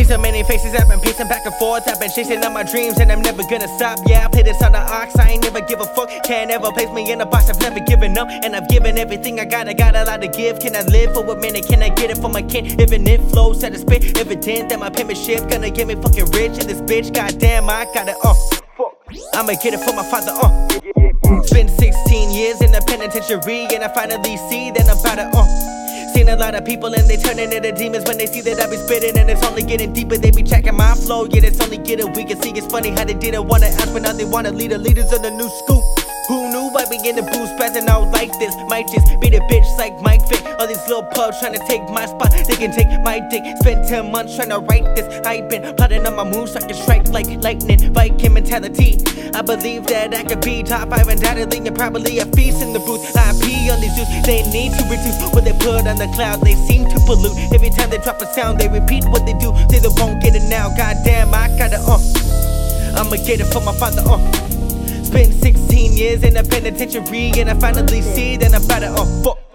See so many faces, I've been pacing back and forth. I've been chasing all my dreams, and I'm never gonna stop. Yeah, I play this on the aux, I ain't never give a fuck. Can't ever place me in a box, I've never given up. And I've given everything I got, I got a lot to give. Can I live for a minute? Can I get it for my kid? Even it flows at a spit, evident that my penmanship gonna get me fucking rich in this bitch. Goddamn, I got it, uh. I'ma get it for my father, uh. It's been 16 years in the penitentiary, and I finally see that I'm about to, uh. Seen a lot of people and they turning into demons when they see that I be spitting and it's only getting deeper. They be tracking my flow, yeah, it's only getting weaker. See, it's funny how they didn't wanna ask, but now they wanna lead the leaders of the new school. Who knew I be in the booth spazzing out like this? Might just be the bitch like Mike Vick. All these little pubs trying to take my spot. They can take my dick. Spent 10 months trying to write this. I been plotting on my moves so I can strike like lightning. Viking mentality. I believe that I could be top five undoubtedly and probably a feast in the booth. I pee on these dudes. They need to reduce what they put on the cloud. They seem to pollute. Every time they drop a sound, they repeat what they do. Say They won't get it now. Goddamn, I gotta uh. I'ma get it for my father uh. Spent 16 years in a penitentiary and I finally see that I'm about to, oh fuck.